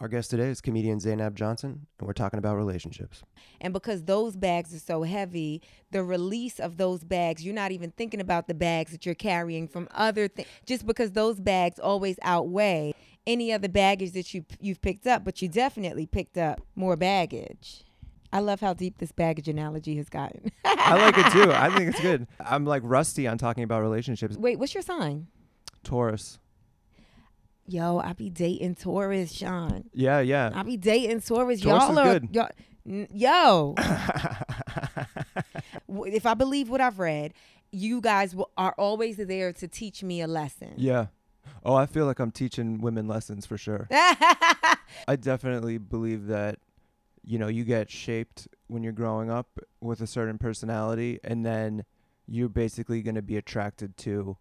Our guest today is comedian Zainab Johnson, and we're talking about relationships. And because those bags are so heavy, the release of those bags, you're not even thinking about the bags that you're carrying from other things. Just because those bags always outweigh any other baggage that you you've picked up, but you definitely picked up more baggage. I love how deep this baggage analogy has gotten. I like it too. I think it's good. I'm like rusty on talking about relationships. Wait, what's your sign? Taurus. Yo, I be dating Taurus, Sean. Yeah, yeah. I be dating Taurus. Taurus y'all is are good. y'all- n- yo. if I believe what I've read, you guys will, are always there to teach me a lesson. yeah. Oh, I feel like I'm teaching women lessons for sure. I definitely believe that you know, you get shaped when you're growing up with a certain personality and then you're basically going to be attracted to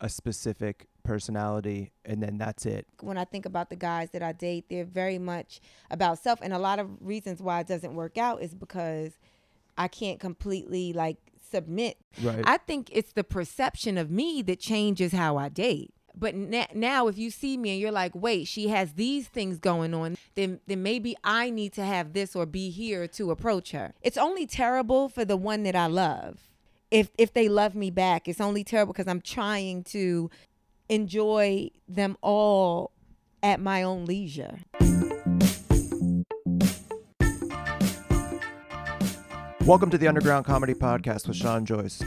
a specific personality and then that's it. when I think about the guys that I date, they're very much about self. And a lot of reasons why it doesn't work out is because I can't completely like submit. Right. I think it's the perception of me that changes how I date. But na- now, if you see me and you're like, wait, she has these things going on, then then maybe I need to have this or be here to approach her. It's only terrible for the one that I love. If if they love me back, it's only terrible because I'm trying to enjoy them all at my own leisure. Welcome to the Underground Comedy Podcast with Sean Joyce.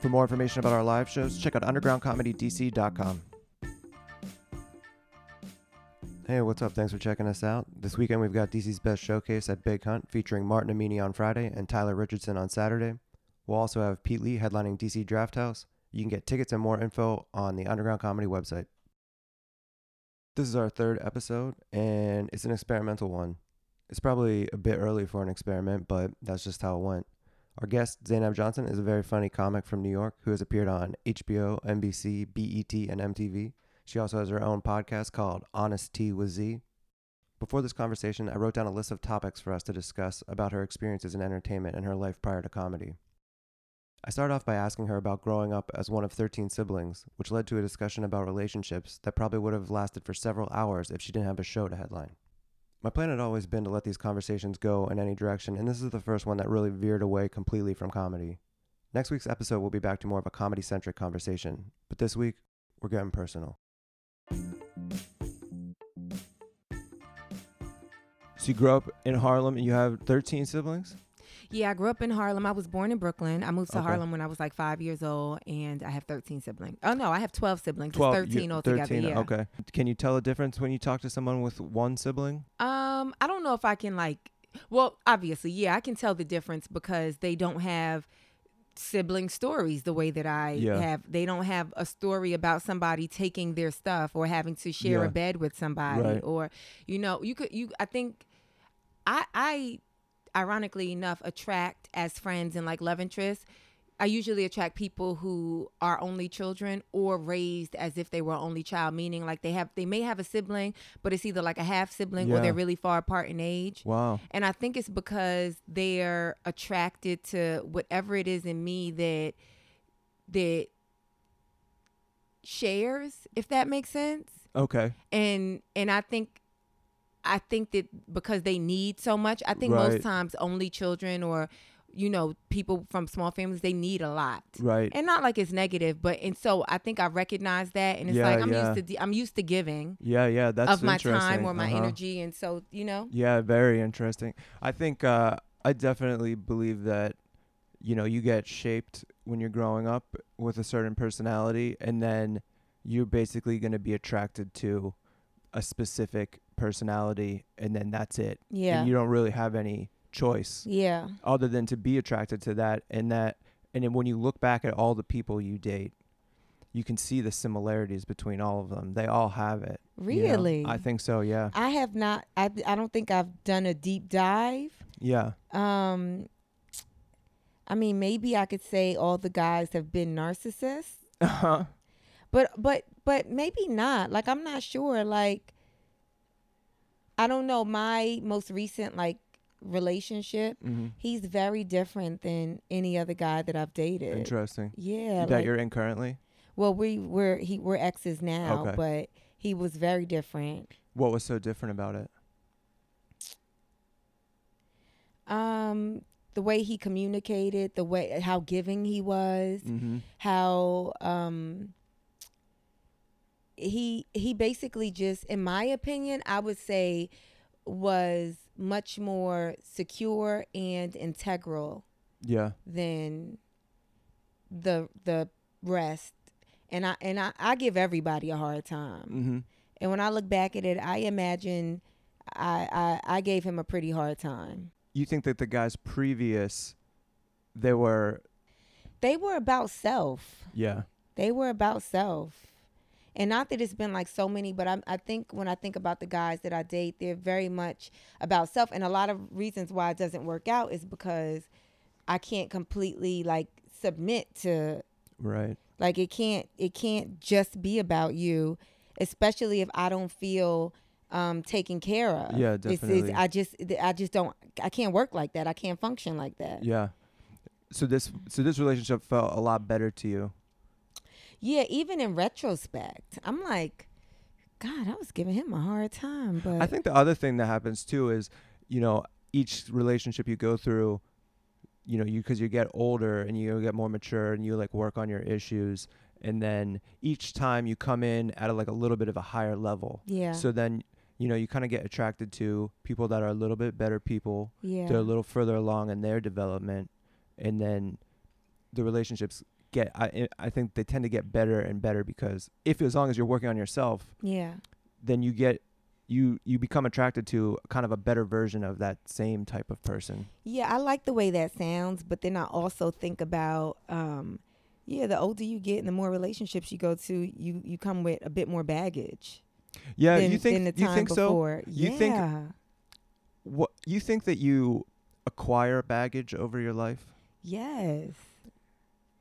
For more information about our live shows, check out undergroundcomedydc.com. Hey, what's up? Thanks for checking us out. This weekend we've got DC's Best Showcase at Big Hunt featuring Martin Amini on Friday and Tyler Richardson on Saturday. We'll also have Pete Lee headlining DC Draft House. You can get tickets and more info on the Underground Comedy website. This is our third episode, and it's an experimental one. It's probably a bit early for an experiment, but that's just how it went. Our guest, Zainab Johnson, is a very funny comic from New York who has appeared on HBO, NBC, BET, and MTV. She also has her own podcast called Honest Tea with Z. Before this conversation, I wrote down a list of topics for us to discuss about her experiences in entertainment and her life prior to comedy. I started off by asking her about growing up as one of 13 siblings, which led to a discussion about relationships that probably would have lasted for several hours if she didn't have a show to headline. My plan had always been to let these conversations go in any direction, and this is the first one that really veered away completely from comedy. Next week's episode will be back to more of a comedy centric conversation, but this week, we're getting personal. So you grew up in Harlem and you have 13 siblings? Yeah, I grew up in Harlem. I was born in Brooklyn. I moved to Okay. Harlem when I was like five years old, and I have 13 siblings. Oh, no, I have 12 siblings. 12, it's 13 you- altogether. 13, yeah. Okay. Can you tell a difference when you talk to someone with one sibling? Um, I don't know if I can like. Well, obviously, yeah, I can tell the difference because they don't have sibling stories the way that I Yeah. have. They don't have a story about somebody taking their stuff or having to share Yeah. a bed with somebody Right. or you know, you could you I think I I ironically enough attract as friends and like love interests I usually attract people who are only children or raised as if they were only child, meaning like they have they may have a sibling, but it's either like a half sibling or they're really far apart in age. Wow. And I think it's because they're attracted to whatever it is in me that that shares, if that makes sense. Okay. And and I think I think that because they need so much, I think Right. most times only children or you know people from small families they need a lot Right. and not like it's negative but and so i think i recognize that and it's Yeah, like i'm yeah. used to de- i'm used to giving yeah, yeah. That's of my time or my Uh-huh. energy and so you know Yeah, very interesting. I think uh, I definitely believe that you know you get shaped when you're growing up with a certain personality, and then you're basically going to be attracted to a specific personality, and then that's it. yeah And you don't really have any choice yeah other than to be attracted to that, and that, and then when you look back at all the people you date. You can see the similarities between all of them. They all have it. you know? Really? I think so. Yeah. i have not I, I don't think i've done a deep dive Yeah. um i mean maybe i could say all the guys have been narcissists Uh-huh. but but but maybe not like i'm not sure like i don't know my most recent like relationship hmm he's very different than any other guy that i've dated Interesting. yeah that like- you're in currently. well we we're he we're exes now Okay. but he was very different What was so different about it? Um, the way he communicated, the way how giving he was, Mm-hmm. how um he he basically just in my opinion, I would say was much more secure and integral Yeah. than the the rest. And I and I, I give everybody a hard time. Mm-hmm. And when I look back at it, I imagine I, I I gave him a pretty hard time. You think that the guys previous, they were, They were about self. yeah, They were about self. And not that it's been like so many, but I, I think when I think about the guys that I date, they're very much about self. And a lot of reasons why it doesn't work out is because I can't completely like submit to right. Like it can't it can't just be about you, especially if I don't feel um taken care of. Yeah, definitely. I just I just don't I can't work like that. I can't function like that. Yeah. So this, so this relationship felt a lot better to you. Yeah, even in retrospect, I'm like, God, I was giving him a hard time, but I think the other thing that happens too is, you know, each relationship you go through, you know, you because you get older and you get more mature and you like work on your issues, and then each time you come in at a, like a little bit of a higher level. yeah, So then, you know, you kind of get attracted to people that are a little bit better people. yeah, They're a little further along in their development, and then the relationships get. I I think they tend to get better and better because if as long as you're working on yourself, yeah, then you get you you become attracted to kind of a better version of that same type of person. yeah. I like the way that sounds, but then I also think about, um, yeah, the older you get and the more relationships you go to, you you come with a bit more baggage. Yeah, than, you think you time think so? You yeah. think- What you think that you acquire baggage over your life? Yes.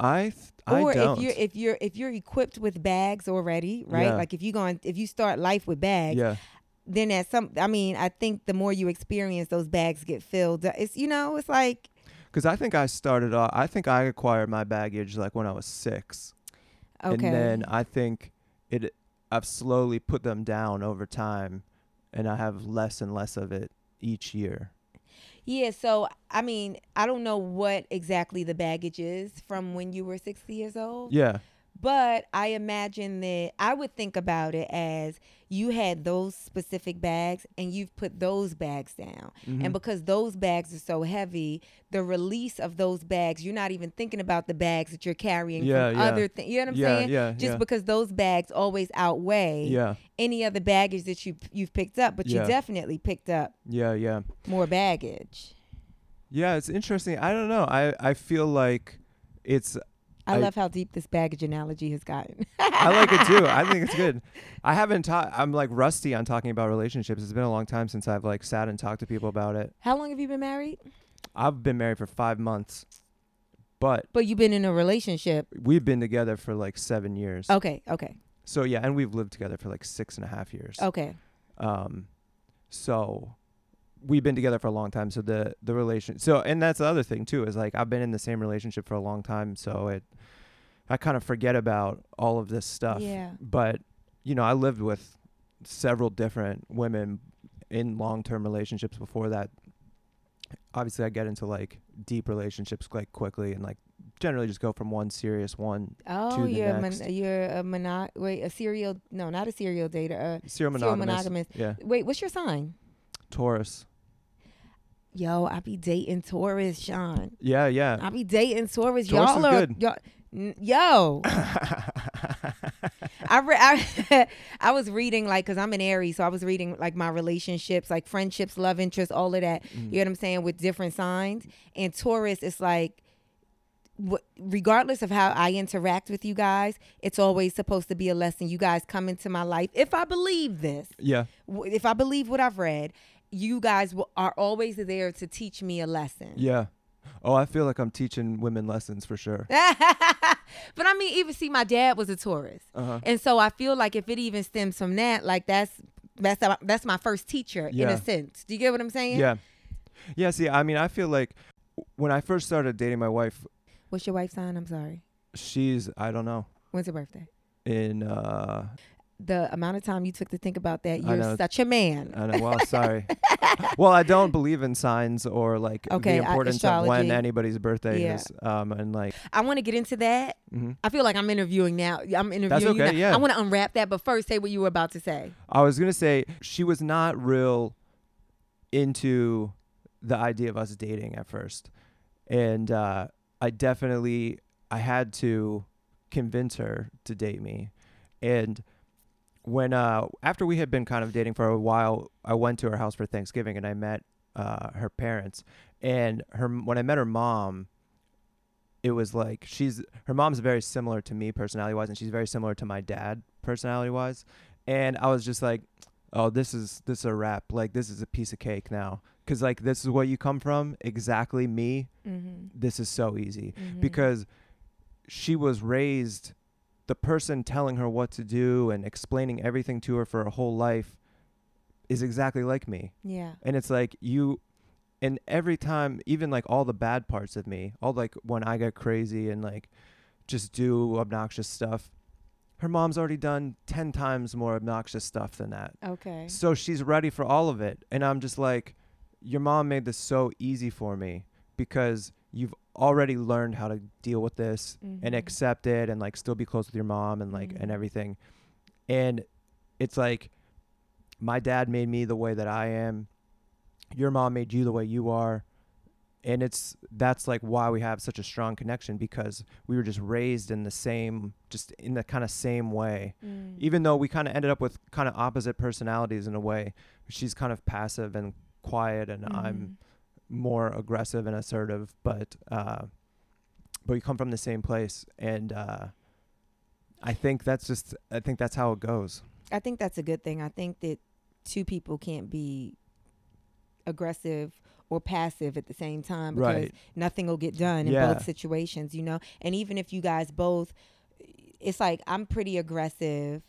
I th- I or don't. if you're if you're if you're equipped with bags already, right? Yeah. Like if you going if you start life with bags, yeah, then at some I mean, I think the more you experience those bags get filled. It's you know, it's like because I think I started off. I think I acquired my baggage like when I was six, okay. and then I think it. I've slowly put them down over time, and I have less and less of it each year. Yeah, so I mean, I don't know what exactly the baggage is from when you were 60 years old. Yeah, But I imagine that I would think about it as you had those specific bags and you've put those bags down. Mhm. And because those bags are so heavy, the release of those bags, you're not even thinking about the bags that you're carrying Yeah, from yeah. other things. You know what I'm yeah, saying? yeah, Just because those bags always outweigh any other baggage that you you've picked up, but you definitely picked up yeah, yeah. more baggage. Yeah, it's interesting. I don't know. I I feel like it's I, I- love how deep this baggage analogy has gotten. I like it too. I think it's good. I haven't taught I'm like rusty on talking about relationships. It's been a long time since I've like sat and talked to people about it. How long have you been married? I've been married for 5 months. But But you've been in a relationship. we've been together for like 7 years. Okay, okay, So yeah, and we've lived together for like six and a half years. okay. Um so we've been together for a long time. So the the relation so and that's the other thing too, is like I've been in the same relationship for a long time, so it I kind of forget about all of this stuff. Yeah. but you know, I lived with several different women in long-term relationships before that. Obviously, I get into like deep relationships like quickly and like generally just go from one serious one Oh, the you're a next. mon- you're a mono- wait a serial no not a serial dater. Uh, serial serial monogamous. monogamous. Yeah, Wait, what's your sign? Taurus. Yo, I be dating Taurus, Sean. Yeah, yeah. I be dating Taurus. Taurus y'all are good. y'all. n- Yo, I, re- I I was reading like because I'm an Aries, so I was reading like my relationships, like friendships, love interests, all of that. Mm. You know what I'm saying with different signs. And Taurus is like, regardless of how I interact with you guys, it's always supposed to be a lesson. You guys come into my life if I believe this, yeah, if I believe what I've read. You guys are always there to teach me a lesson. yeah. Oh, I feel like I'm teaching women lessons for sure. but I mean, even see, my dad was a Taurus, Uh-huh. and so I feel like if it even stems from that, like that's that's that's my first teacher in a sense. Do you get what I'm saying? Yeah. Yeah, see, I mean, I feel like when I first started dating my wife, What's your wife's sign? I'm sorry. she's I don't know, When's her birthday? in uh the amount of time you took to think about that. You're such a man. I know. Well, sorry. well, I don't believe in signs or like Okay, the I- importance of when anybody's birthday Yeah. is. Um, and like, I want to get into that. mhm. I feel like I'm interviewing now. I'm interviewing you okay, now. yeah. I want to unwrap that, but first, say what you were about to say. I was gonna say she was not real into the idea of us dating at first, and uh, I definitely I had to convince her to date me, and when uh after we had been kind of dating for a while, I went to her house for Thanksgiving and I met uh her parents, and her when I met her mom. It was like she's her mom's very similar to me personality wise, and she's very similar to my dad personality wise. And I was just like, oh, this is this is a wrap. Like this is a piece of cake now. Cause like this is where you come from, exactly me. Mm-hmm. This is so easy because she was raised. The person telling her what to do and explaining everything to her for her whole life is exactly like me. yeah, And it's like you, and every time, even like all the bad parts of me, all like when I get crazy and like just do obnoxious stuff, her mom's already done 10 times more obnoxious stuff than that. okay, So she's ready for all of it. And I'm just like, your mom made this so easy for me because you've already learned how to deal with this and Mhm. accept it and like still be close with your mom and like and Mhm. everything. And it's like my dad made me the way that I am. Your mom made you the way you are. And it's that's like why we have such a strong connection because we were just raised in the same just in the kind of same way Mm. even though we kind of ended up with kind of opposite personalities in a way. She's kind of passive and quiet, and I'm Mhm. More aggressive and assertive. But uh, but we come from the same place, and uh, I think that's just I think that's how it goes. I think that's a good thing. I think that two people can't be aggressive or passive at the same time because Right. nothing will get done in Yeah. both situations, you know? And even if you guys both it's like I'm pretty aggressive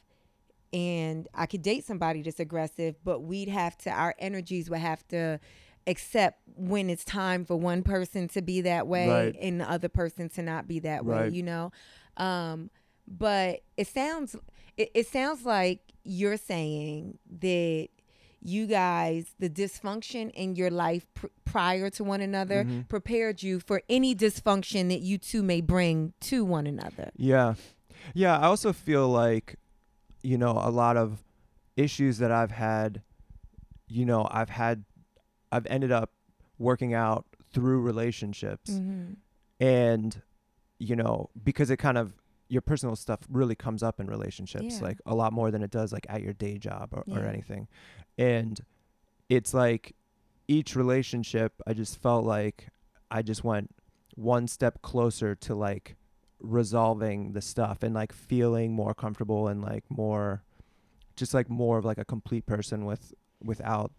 and I could date somebody that's aggressive, but we'd have to our energies would have to accept when it's time for one person to be that way Right. and the other person to not be that way, you know? Um but it sounds it, it sounds like you're saying that you guys the dysfunction in your life pr- prior to one another Mhm. prepared you for any dysfunction that you two may bring to one another Yeah, yeah. I also feel like you know a lot of issues that I've had. You know, I've had, I've ended up working out through relationships. mm-hmm. and you know because it kind of your personal stuff really comes up in relationships Yeah. like a lot more than it does like at your day job or, or anything and it's like each relationship i just felt like i just went one step closer to like resolving the stuff and like feeling more comfortable and like more just like more of like a complete person with without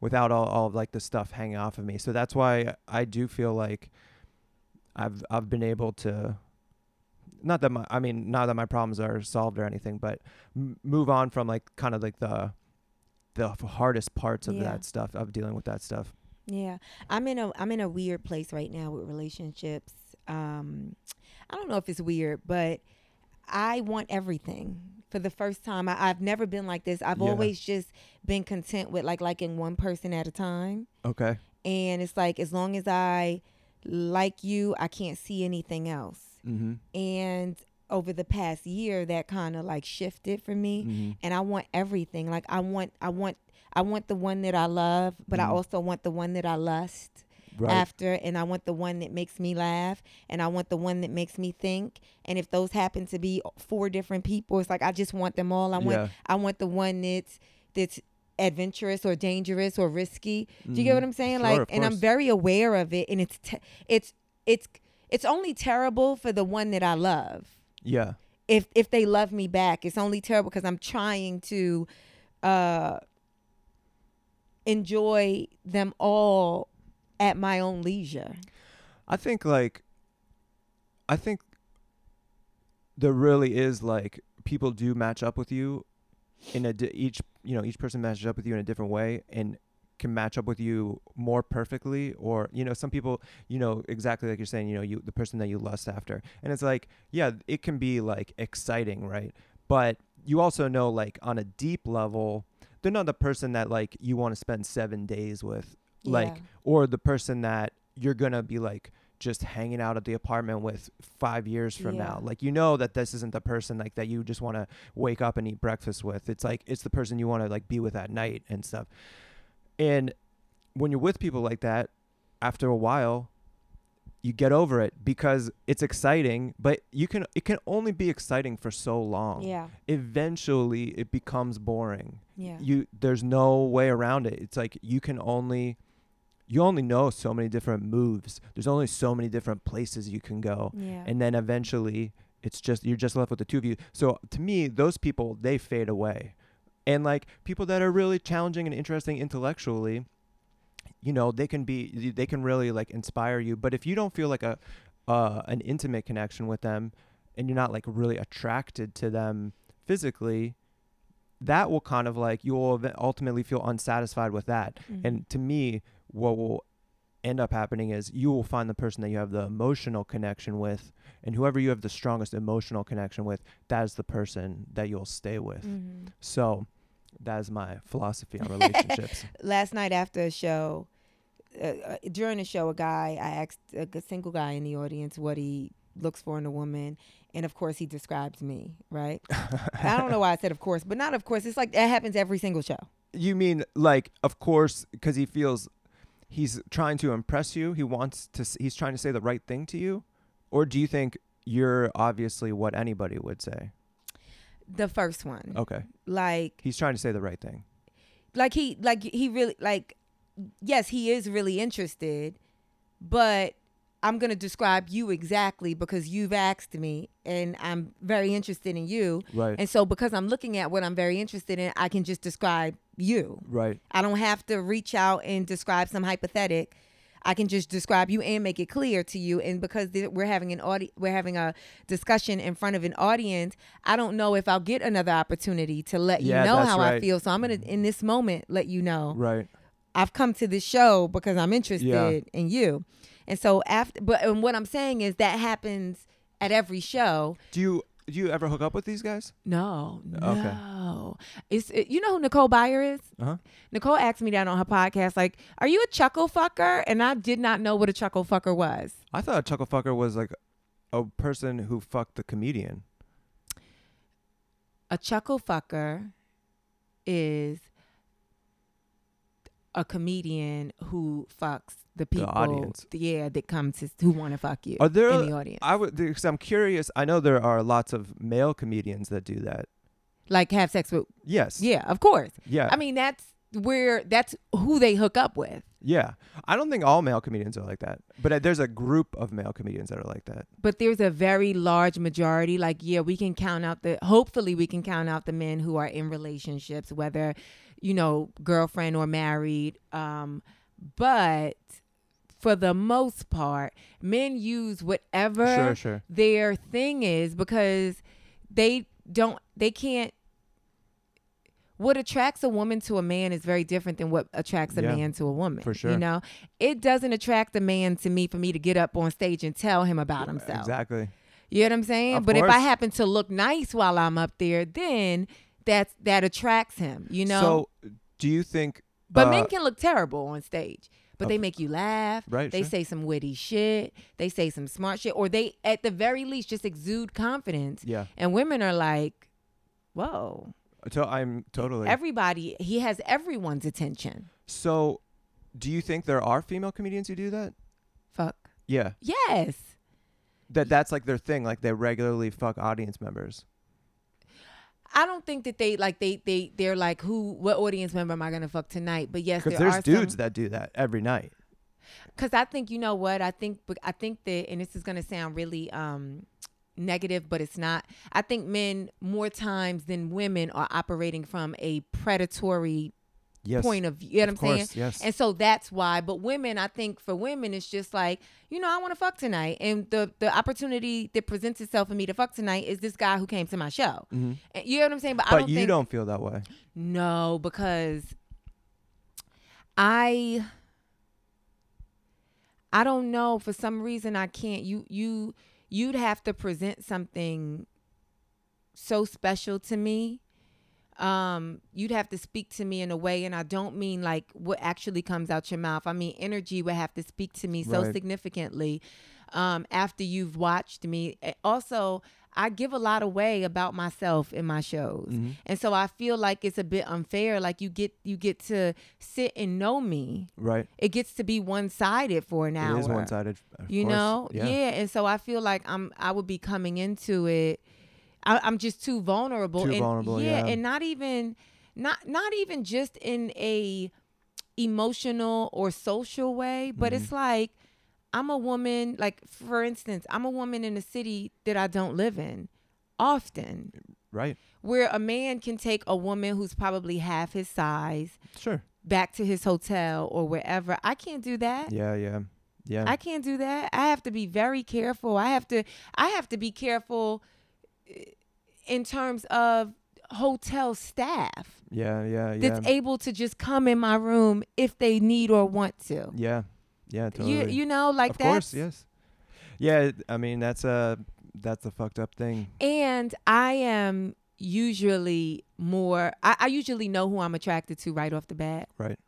without all, all of like the stuff hanging off of me so that's why i do feel like i've i've been able to not that my i mean not that my problems are solved or anything but m- move on from like kind of like the the hardest parts of Yeah. that stuff of dealing with that stuff Yeah, I'm in a I'm in a weird place right now with relationships. Um, I don't know if it's weird, but I want everything for the first time. I, I've never been like this. I've Yeah. always just been content with like liking one person at a time, okay and it's like as long as I like you, I can't see anything else. mm-hmm. And over the past year, that kind of like shifted for me Mm-hmm. and I want everything. Like I want, I want, I want the one that I love, but I Mhm. also want the one that I lust right after, and I want the one that makes me laugh, and I want the one that makes me think. And if those happen to be four different people, it's like I just want them all. I want, yeah I want the one that's that's adventurous or dangerous or risky. Do you get what Mhm. I'm saying? Sure, like, and I'm very aware of it, and it's te- it's it's it's only terrible for the one that I love yeah if if they love me back it's only terrible because i'm trying to uh enjoy them all at my own leisure. I think like I think there really is like people do match up with you in a di- each you know each person matches up with you in a different way and can match up with you more perfectly or you know some people you know exactly like you're saying you know you the person that you lust after. And it's like yeah it can be like exciting right? But you also know like on a deep level, they're not the person that like you want to spend seven days with, like Yeah. or the person that you're gonna be like just hanging out at the apartment with five years from Yeah. now. Like you know that this isn't the person like that you just want to wake up and eat breakfast with. It's like it's the person you want to like be with at night and stuff. And when you're with people like that, after a while, you get over it because it's exciting, but you can it can only be exciting for so long. yeah, Eventually it becomes boring yeah, you there's no way around it it's like you can only you only know so many different moves. There's only so many different places you can go. Yeah. and then eventually it's just you're just left with the two of you. So to me those people they fade away. And like people that are really challenging and interesting intellectually you know they can be they can really like inspire you. But if you don't feel like a uh, an intimate connection with them and you're not like really attracted to them physically that will kind of like you will ultimately feel unsatisfied with that. Mhm. and to me, what will end up happening is you will find the person that you have the emotional connection with, and whoever you have the strongest emotional connection with, that is the person that you'll stay with. Mhm. So that is my philosophy on relationships. last night after a show, uh, uh, during the show, a guy I asked a single guy in the audience what he looks for in a woman, and of course he describes me. Right? I don't know why I said of course, but not of course. It's like that happens every single show. you mean like, of course, because he feels he's trying to impress you. He wants to. He's trying to say the right thing to you, or do you think you're obviously what anybody would say? The first one, Okay, like he's trying to say the right thing. like he like he really like yes he is really interested but i'm going to describe you exactly because you've asked me and i'm very interested in you Right. and so because i'm looking at what i'm very interested in i can just describe you right. i don't have to reach out and describe some hypothetic I can just describe you and make it clear to you. And because th- we're having an audi- we're having a discussion in front of an audience, I don't know if I'll get another opportunity to let Yeah, you know how I right. feel. So I'm gonna in this moment let you know Right. I've come to this show because I'm interested Yeah. in you. And so after, but and what I'm saying is that happens at every show. Do you do you ever hook up with these guys? No, Okay. no. It's it, you know who Nicole Byer is. Uh huh. Nicole asked me that on her podcast, like, "Are you a chuckle fucker?" And I did not know what a chuckle fucker was. I thought a chuckle fucker was like a person who fucked the comedian. A chuckle fucker is a comedian who fucks the people, audience. yeah, that come to who want to fuck you Are there? in the audience. I would because I'm curious. I know there are lots of male comedians that do that. like have sex with Yes. yeah of course Yeah. i mean that's where that's who they hook up with yeah. I don't think all male comedians are like that, but uh, there's a group of male comedians that are like that. but there's a very large majority like yeah we can count out the hopefully we can count out the men who are in relationships whether you know girlfriend or married um but for the most part men use whatever Sure. Sure. their thing is because they don't they can't what attracts a woman to a man is very different than what attracts a Yeah, man to a woman. for sure. You know, it doesn't attract a man to me for me to get up on stage and tell him about himself. Exactly. You know what I'm saying? Of but if I happen to look nice while I'm up there, then that's that attracts him. You know. So, do you think? but uh, men can look terrible on stage. But they make you laugh. Right, They sure. say some witty shit. They say some smart shit. Or they, at the very least, just exude confidence. Yeah. And women are like, whoa. So I'm totally. Everybody, he has everyone's attention. so, do you think there are female comedians who do that? Fuck. Yeah. Yes. That that's like their thing. Like they regularly fuck audience members. I don't think that they like they they they're like who what audience member am I gonna fuck tonight? But yes, Because there there's are dudes some, that do that every night. Because I think you know what I think. I think that, and this is gonna sound really um negative, but it's not. I think men more times than women are operating from a predatory Yes. point of view. You know of what I'm course, saying? yes. And so that's why. But women, I think for women, it's just like, you know, I want to fuck tonight. And the the opportunity that presents itself for me to fuck tonight is this guy who came to my show. Mhm. And you know what I'm saying? But, I don't you think don't feel that way. no, because I I don't know. For some reason I can't. You you you'd have to present something so special to me. Um, you'd have to speak to me in a way, and I don't mean like what actually comes out your mouth. I mean energy would have to speak to me so Right. significantly um, after you've watched me. Also, I give a lot away about myself in my shows, Mm-hmm. and so I feel like it's a bit unfair. Like you get you get to sit and know me. Right. It gets to be one sided for an hour It is one sided. you know Yeah. and so i feel like i'm i would be coming into it I, i'm just too vulnerable Too and vulnerable, yeah. and not even not not even just in a emotional or social way but Mm-hmm. it's like i'm a woman like for instance i'm a woman in a city that i don't live in often Right. where a man can take a woman who's probably half his size Sure. back to his hotel or wherever i can't do that Yeah. Yeah. Yeah. I can't do that. I have to be very careful. I have to I have to be careful in terms of hotel staff yeah. Yeah. Yeah. that's able to just come in my room if they need or want to. yeah. Yeah. Totally. You you know like of that's course. Yes. Yeah. I mean, that's a that's a fucked up thing. and I am usually more I, I usually know who I'm attracted to right off the bat. Right.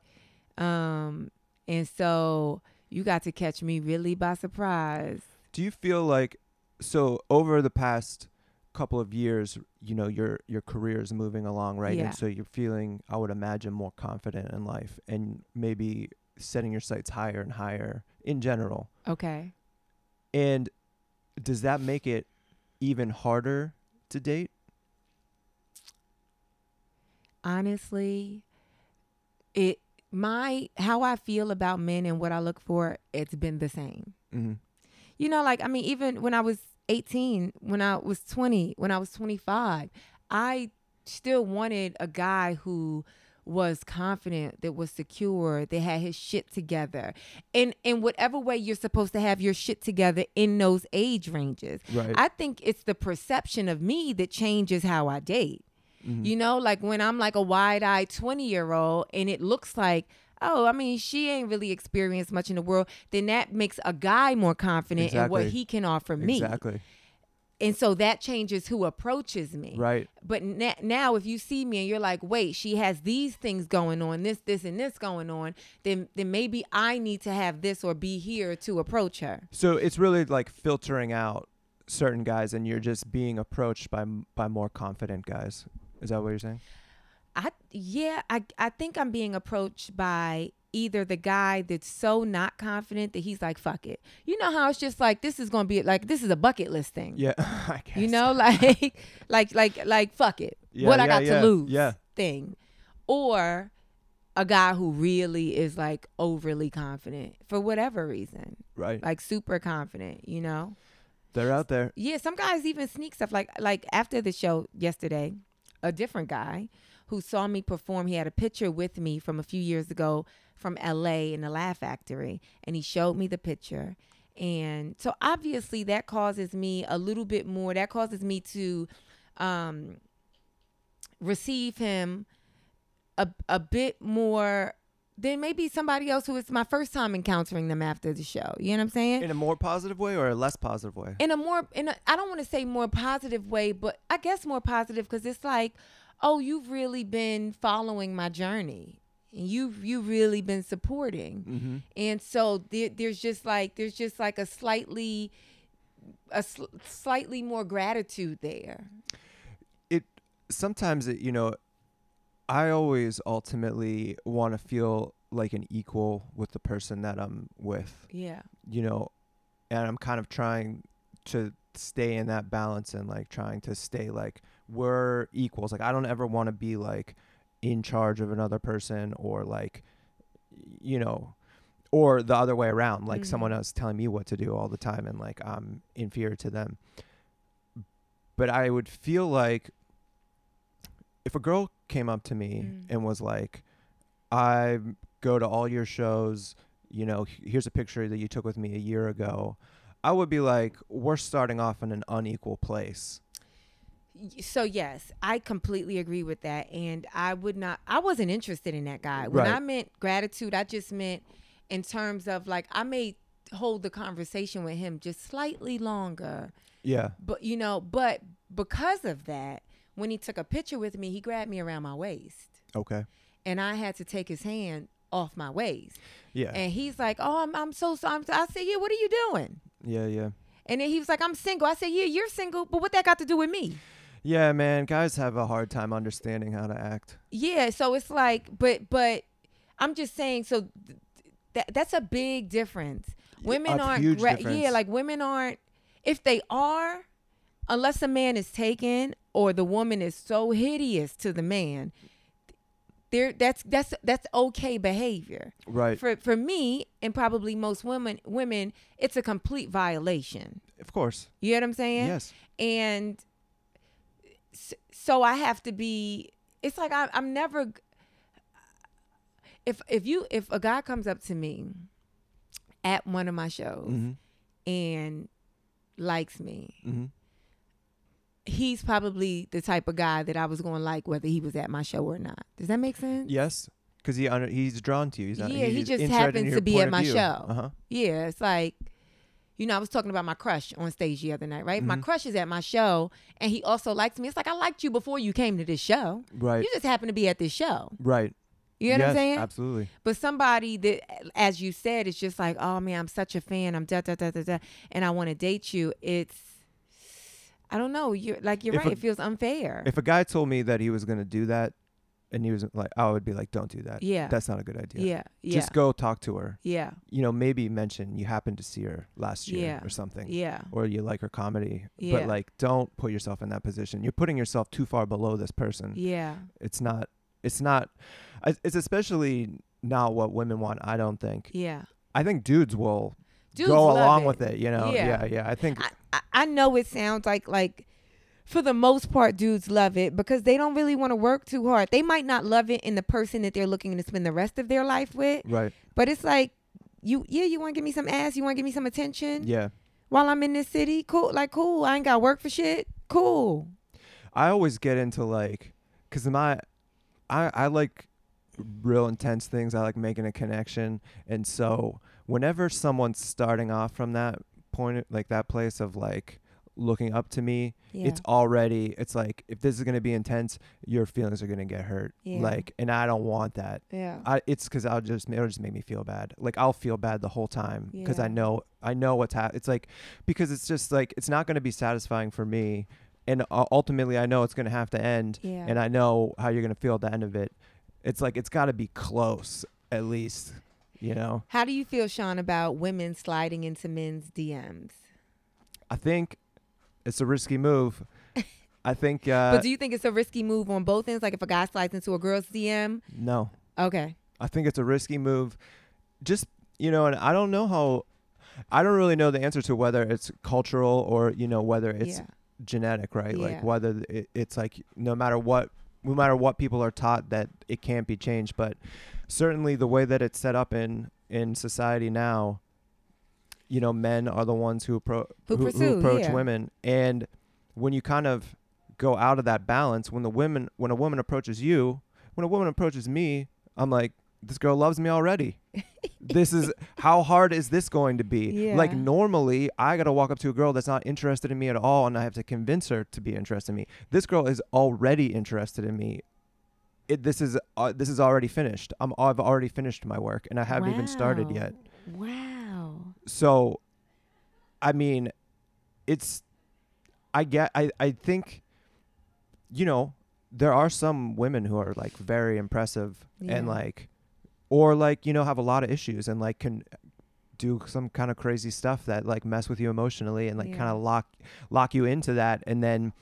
Um and so you got to catch me really by surprise. Do you feel like so over the past couple of years, you know, your your career is moving along, right? Yeah. And so you're feeling, I would imagine, more confident in life and maybe setting your sights higher and higher in general. Okay. And does that make it even harder to date? honestly it my how i feel about men and what i look for it's been the same Mm-hmm. you know like i mean even when i was 18 when i was 20 when i was 25 i still wanted a guy who was confident that was secure that had his shit together and in whatever way you're supposed to have your shit together in those age ranges Right. i think it's the perception of me that changes how i date Mhm. you know, like when I'm like a wide eyed 20 year old and it looks like, oh, I mean, she ain't really experienced much in the world, then that makes a guy more confident in what he can offer me. Exactly. And so that changes who approaches me. Right. But na- now, if you see me and you're like, wait, she has these things going on, this, this, and this going on, then then maybe I need to have this or be here to approach her. So it's really like filtering out certain guys, and you're just being approached by by more confident guys. Is that what you're saying? I yeah, I I think I'm being approached by either the guy that's so not confident that he's like fuck it. You know how it's just like this is going to be like this is a bucket list thing. Yeah, I guess. You know like like like like fuck it. Yeah, what I got yeah, to lose yeah. thing. Or a guy who really is like overly confident for whatever reason. right? Like super confident, you know? They're out there. Yeah, some guys even sneak stuff like like after the show yesterday, a different guy who saw me perform, he had a picture with me from a few years ago from LA in the Laugh Factory and he showed me the picture. And so obviously that causes me a little bit more that causes me to um receive him a a bit more than maybe somebody else who it's my first time encountering them after the show. You know what I'm saying? In a more positive way or a less positive way? in a more in a, I don't want to say more positive way, but I guess more positive because it's like, oh, you've really been following my journey. And you've you really been supporting, Mm-hmm. and so there, there's just like there's just like a slightly a sl- slightly more gratitude there. It sometimes it you know, I always ultimately want to feel like an equal with the person that I'm with. Yeah, You know, and I'm kind of trying to stay in that balance and like trying to stay like we're equals. Like I don't ever want to be like in charge of another person or like you know or the other way around like Mhm. someone else telling me what to do all the time and like I'm inferior to them. But I would feel like if a girl came up to me Mm. and was like I go to all your shows, you know, here's a picture that you took with me a year ago. I would be like, we're starting off in an unequal place. So yes, I completely agree with that, and I would not. I wasn't interested in that guy. When Right. I meant gratitude, I just meant in terms of like I may hold the conversation with him just slightly longer, Yeah. but you know, but because of that, when he took a picture with me, he grabbed me around my waist, Okay. and I had to take his hand off my waist. Yeah. And he's like, "Oh, I'm, I'm so sorry." I said, "Yeah, what are you doing?" yeah, yeah. And then he was like, "I'm single." I said, "Yeah, you're single, but what that got to do with me?" Yeah, man, guys have a hard time understanding how to act. Yeah, so it's like, but but I'm just saying, so th- that that's a big difference. Women a aren't, gra- yeah, like women aren't. If they are, unless a man is taken or the woman is so hideous to the man, there that's that's that's okay behavior. Right. For for me and probably most women women, it's a complete violation. Of course. You know what I'm saying? Yes. and so I have to be. It's like I, I'm never. If if you if a guy comes up to me at one of my shows Mhm. and likes me, Mhm. he's probably the type of guy that I was going to like whether he was at my show or not. Does that make sense? Yes. Because he he's drawn to you. He's not, Yeah, he just happens to be at my view. show. Uh huh. Yeah, it's like, you know, I was talking about my crush on stage the other night, right? My Mhm. crush is at my show, and he also likes me. It's like I liked you before you came to this show. Right. You just happened to be at this show. right. You know what I'm saying? Absolutely. But somebody that, as you said, is just like, oh man, I'm such a fan. I'm da da da da da, and I want to date you. It's, I don't know. You're like you're If right. a- it feels unfair. If a guy told me that he was going to do that and he was like, I would be like, don't do that. yeah. That's not a good idea. yeah. Yeah. Just go talk to her. yeah. You know, maybe mention you happened to see her last year Yeah. or something. Yeah. Or you like her comedy. Yeah. But like, don't put yourself in that position. You're putting yourself too far below this person. Yeah. It's not, it's not, it's especially not what women want, I don't think. Yeah. I think dudes will Dudes go along it. with it, you know? Yeah. Yeah, yeah. I think I, I, I know it sounds like like for the most part dudes love it because they don't really want to work too hard. They might not love it in the person that they're looking to spend the rest of their life with, right. but it's like you yeah, you want to give me some ass, you want to give me some attention Yeah. while I'm in this city? Cool. Like cool. I ain't got work for shit. Cool. I always get into like, cause my, I I like real intense things. I like making a connection, and so whenever someone's starting off from that point, like that place of like looking up to me, Yeah. it's already it's like if this is gonna be intense, your feelings are gonna get hurt. Yeah. Like, and I don't want that. yeah. I, it's because I'll just it'll just make me feel bad. Like I'll feel bad the whole time because I know I know what's happening. It's like because it's just like it's not going to be satisfying for me, and uh, ultimately I know it's going to have to end, yeah. and I know how you're going to feel at the end of it. It's like it's got to be close at least, you know. How do you feel, Sean, about women sliding into men's DMs? I think it's a risky move. I think uh, but do you think it's a risky move on both ends? Like if a guy slides into a girl's DM? no. Okay. I think it's a risky move. Just you know, and I don't know how. I don't really know the answer to whether it's cultural or you know whether it's yeah. genetic, right? Yeah. Like whether it, it's like no matter what, no matter what people are taught that it can't be changed. But certainly the way that it's set up in in society now, you know, men are the ones who appro- Who pursue, approach yeah. women, and when you kind of go out of that balance, when the women when a woman approaches you, when a woman approaches me, I'm like. This girl loves me already. this is how hard is this going to be? Like normally, I gotta walk up to a girl that's not interested in me at all, and I have to convince her to be interested in me. This girl is already interested in me. It, this is uh, this is already finished. I'm I've already finished my work, and I haven't even started yet. Wow. So, I mean, it's I get I I think, you know, there are some women who are like very impressive and like, or like you know have a lot of issues and like can do some kind of crazy stuff that like mess with you emotionally and like Yeah. kind of lock lock you into that and then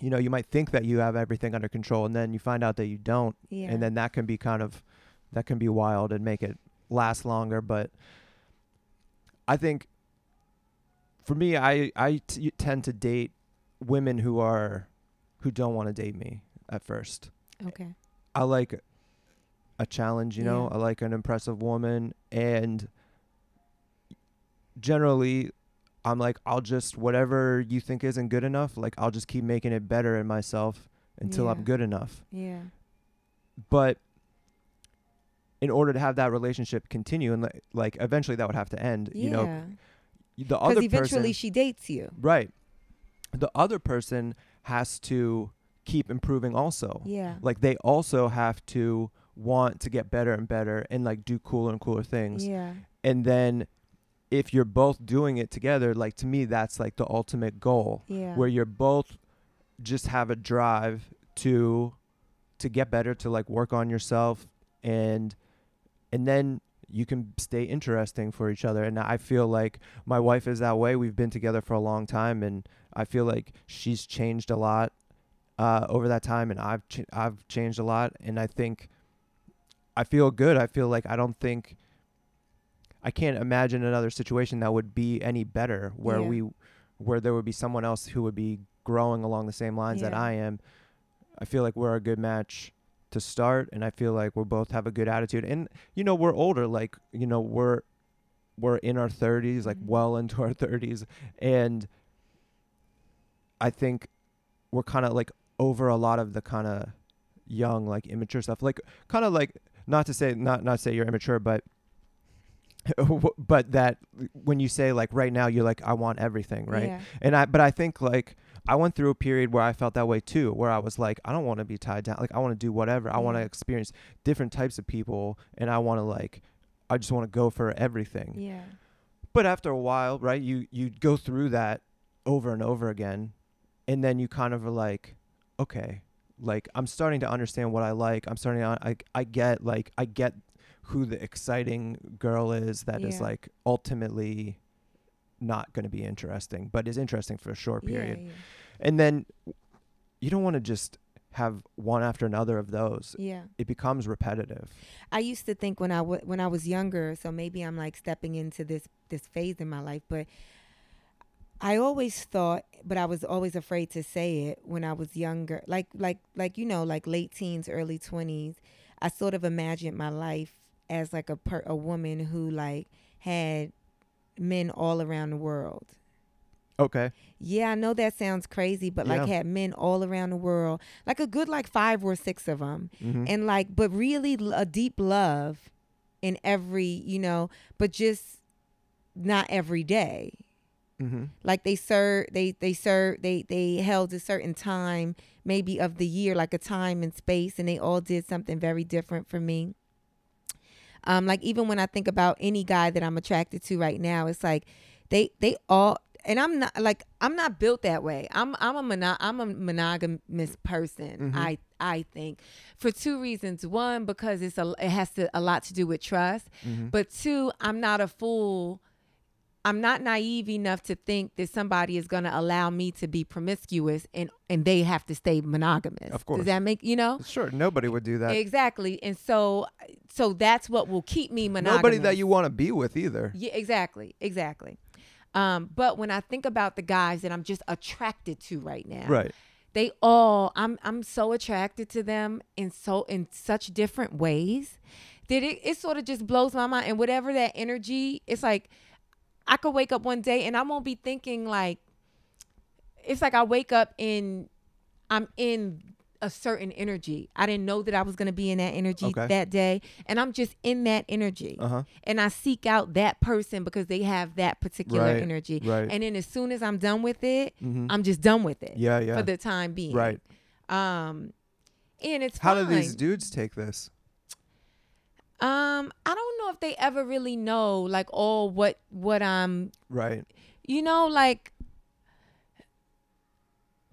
you know you might think that you have everything under control and then you find out that you don't Yeah. and then that can be kind of that can be wild and make it last longer but i think for me i i t- tend to date women who are who don't want to date me at first. Okay. i like a challenge you know? I like an impressive woman and generally i'm like i'll just whatever you think isn't good enough like i'll just keep making it better in myself until i'm good enough. Yeah. but in order to have that relationship continue and li- like eventually that would have to end Yeah. you know the Because other eventually person she dates you. right the other person has to keep improving also. Yeah. Like they also have to want to get better and better and like do cooler and cooler things. Yeah. And then if you're both doing it together, like to me that's like the ultimate goal Yeah. where you're both just have a drive to to get better to like work on yourself and and then you can stay interesting for each other. And i feel like my wife is that way. We've been together for a long time and i feel like she's changed a lot uh, over that time and i've ch- i've changed a lot. And i think i feel good. I feel like i don't think i can't imagine another situation that would be any better where Yeah. we where there would be someone else who would be growing along the same lines that I am. I feel like we're a good match to start and I feel like we both have a good attitude. And you know, we're older like, you know, we're we're in our 30s, like Mhm. well into our 30s and I think we're kind of like over a lot of the kind of young like immature stuff. Like kind of like not to say not not say you're immature but but that when you say like right now you're like I want everything, right? Yeah. And I but I think like I went through a period where I felt that way too, where I was like, I don't want to be tied down. Like I want to do whatever. I want to mm. experience different types of people and I want to like I just want to go for everything. Yeah. But after a while, right, you you go through that over and over again and then you kind of are like, okay, like I'm starting to understand what I like. I'm starting to I I get like I get who the exciting girl is that is Yeah. like ultimately not going to be interesting, but is interesting for a short period. Yeah. And then you don't want to just have one after another of those. Yeah. It becomes repetitive. I used to think when I w- when I was younger, so maybe I'm like stepping into this this phase in my life, but I always thought, but I was always afraid to say it when I was younger, like like like you know, like late teens, early twenties. I sort of imagined my life as like a per- a woman who like had men all around the world. Okay. Yeah, I know that sounds crazy, but like Yeah. had men all around the world, like a good like five or six of them Mm-hmm. and like but really a deep love in every you know but just not every day mm-hmm. like they serve they they serve they they held a certain time maybe of the year like a time and space and they all did something very different for me um like even when i think about any guy that i'm attracted to right now it's like they they all and i'm not like i'm not built that way i'm i'm a mono, i'm a monogamous person Mhm. i i think for two reasons one because it's a it has to a lot to do with trust Mm-hmm. but two, I'm not a fool. I'm not naive enough to think that somebody is going to allow me to be promiscuous and and they have to stay monogamous. Of course. Does that make, you know? Sure, nobody would do that. Exactly. And so so that's what will keep me monogamous. Nobody that you want to be with either. Yeah, exactly. Exactly. Um, but when I think about the guys that I'm just attracted to right now, Right. they all I'm I'm so attracted to them in so in such different ways that it, it sort of just blows my mind. And whatever that energy, it's like I could wake up one day and I won't be thinking like it's like I wake up in I'm in a certain energy. I didn't know that I was gonna be in that energy Okay. that day. And I'm just in that energy. Uh huh. And I seek out that person because they have that particular Right, energy. right. And then as soon as I'm done with it, Mm-hmm. I'm just done with it yeah, yeah. for the time being. right. Um, and it's How fine. do these dudes take this? Um, I don't know if they ever really know like all what what I'm Right. you know like